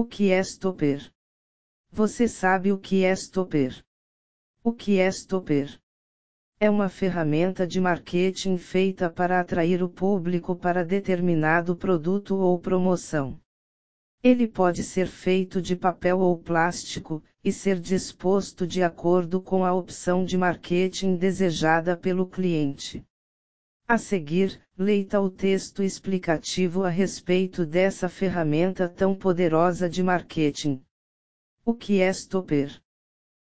O que é stopper? Você sabe o que é stopper? O que é stopper? É uma ferramenta de marketing feita para atrair o público para determinado produto ou promoção. Ele pode ser feito de papel ou plástico, e ser disposto de acordo com a opção de marketing desejada pelo cliente. A seguir, leita o texto explicativo a respeito dessa ferramenta tão poderosa de marketing. O que é stopper?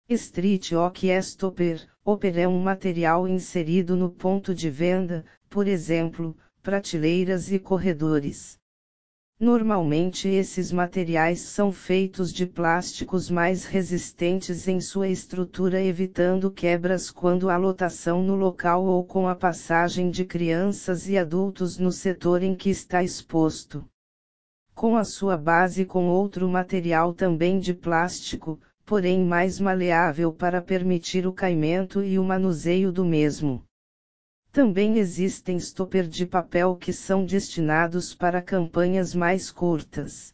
Street Ok é stopper. Opera é um material inserido no ponto de venda, por exemplo, prateleiras e corredores. Normalmente esses materiais são feitos de plásticos mais resistentes em sua estrutura evitando quebras quando há lotação no local ou com a passagem de crianças e adultos no setor em que está exposto. Com a sua base com outro material também de plástico, porém mais maleável para permitir o caimento e o manuseio do mesmo. Também existem stopper de papel que são destinados para campanhas mais curtas.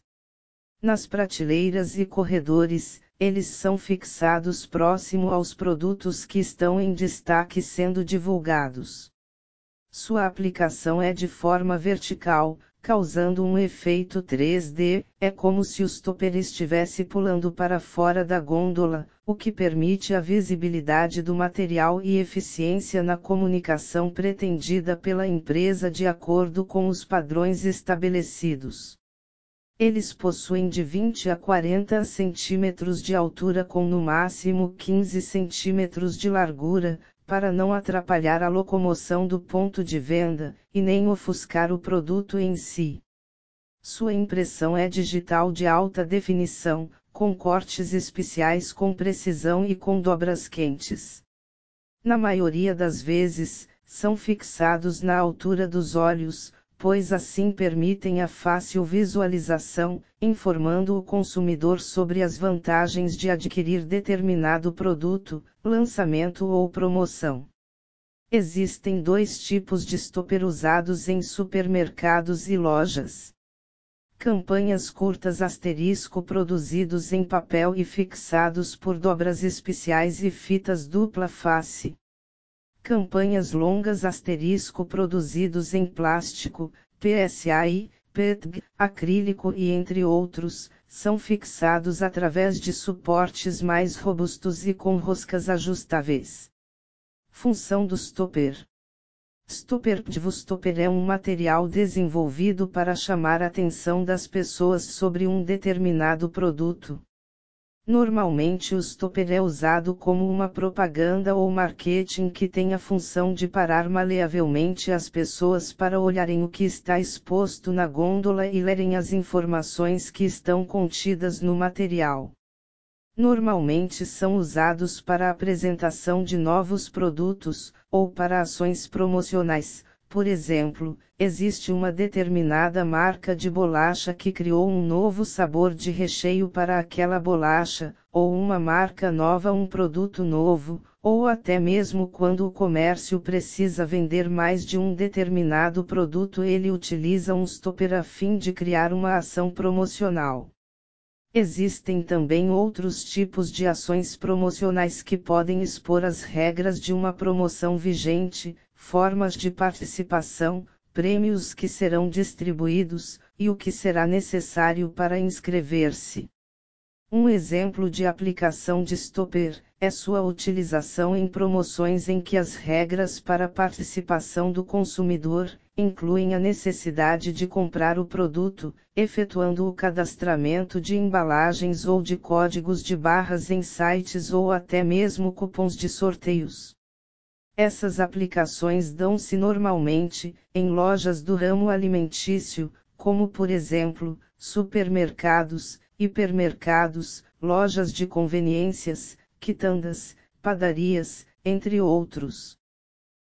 Nas prateleiras e corredores, eles são fixados próximo aos produtos que estão em destaque sendo divulgados. Sua aplicação é de forma vertical, causando um efeito 3D, é como se o stopper estivesse pulando para fora da gôndola, o que permite a visibilidade do material e eficiência na comunicação pretendida pela empresa de acordo com os padrões estabelecidos. Eles possuem de 20 a 40 centímetros de altura com no máximo 15 centímetros de largura, para não atrapalhar a locomoção do ponto de venda, e nem ofuscar o produto em si. Sua impressão é digital de alta definição, com cortes especiais com precisão e com dobras quentes. Na maioria das vezes, são fixados na altura dos olhos, pois assim permitem a fácil visualização, informando o consumidor sobre as vantagens de adquirir determinado produto, lançamento ou promoção. Existem dois tipos de stopper usados em supermercados e lojas. Campanhas curtas asterisco produzidos em papel e fixados por dobras especiais e fitas dupla face. Campanhas longas asterisco produzidos em plástico, PSI, PETG, acrílico e entre outros, são fixados através de suportes mais robustos e com roscas ajustáveis. Função do stopper. Stopper Stopper é um material desenvolvido para chamar a atenção das pessoas sobre um determinado produto. Normalmente o stopper é usado como uma propaganda ou marketing que tem a função de parar maleavelmente as pessoas para olharem o que está exposto na gôndola e lerem as informações que estão contidas no material. Normalmente são usados para a apresentação de novos produtos, ou para ações promocionais, por exemplo, existe uma determinada marca de bolacha que criou um novo sabor de recheio para aquela bolacha, ou uma marca nova um produto novo, ou até mesmo quando o comércio precisa vender mais de um determinado produto ele utiliza um stopper a fim de criar uma ação promocional. Existem também outros tipos de ações promocionais que podem expor as regras de uma promoção vigente, formas de participação, prêmios que serão distribuídos, e o que será necessário para inscrever-se. Um exemplo de aplicação de stopper é sua utilização em promoções em que as regras para participação do consumidor incluem a necessidade de comprar o produto, efetuando o cadastramento de embalagens ou de códigos de barras em sites ou até mesmo cupons de sorteios. Essas aplicações dão-se normalmente em lojas do ramo alimentício, como por exemplo, supermercados, hipermercados, lojas de conveniências, quitandas, padarias, entre outros.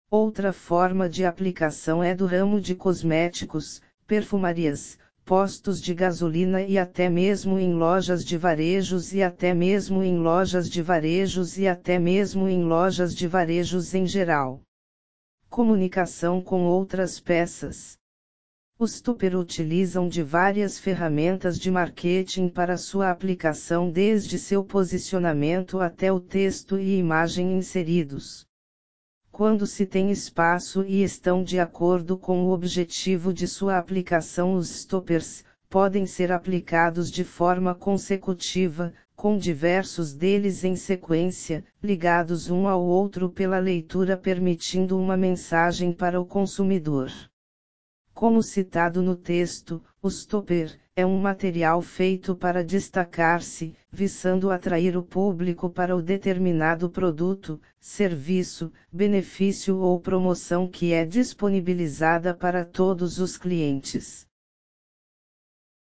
Outra forma de aplicação é do ramo de cosméticos, perfumarias, postos de gasolina e até mesmo em lojas de varejos e até mesmo em lojas de varejos e até mesmo em lojas de varejos em geral. Comunicação com outras peças. Os Tupper utilizam de várias ferramentas de marketing para sua aplicação desde seu posicionamento até o texto e imagem inseridos. Quando se tem espaço e estão de acordo com o objetivo de sua aplicação, os stoppers podem ser aplicados de forma consecutiva, com diversos deles em sequência, ligados um ao outro pela leitura, permitindo uma mensagem para o consumidor. Como citado no texto, o stopper é um material feito para destacar-se, visando atrair o público para o determinado produto, serviço, benefício ou promoção que é disponibilizada para todos os clientes.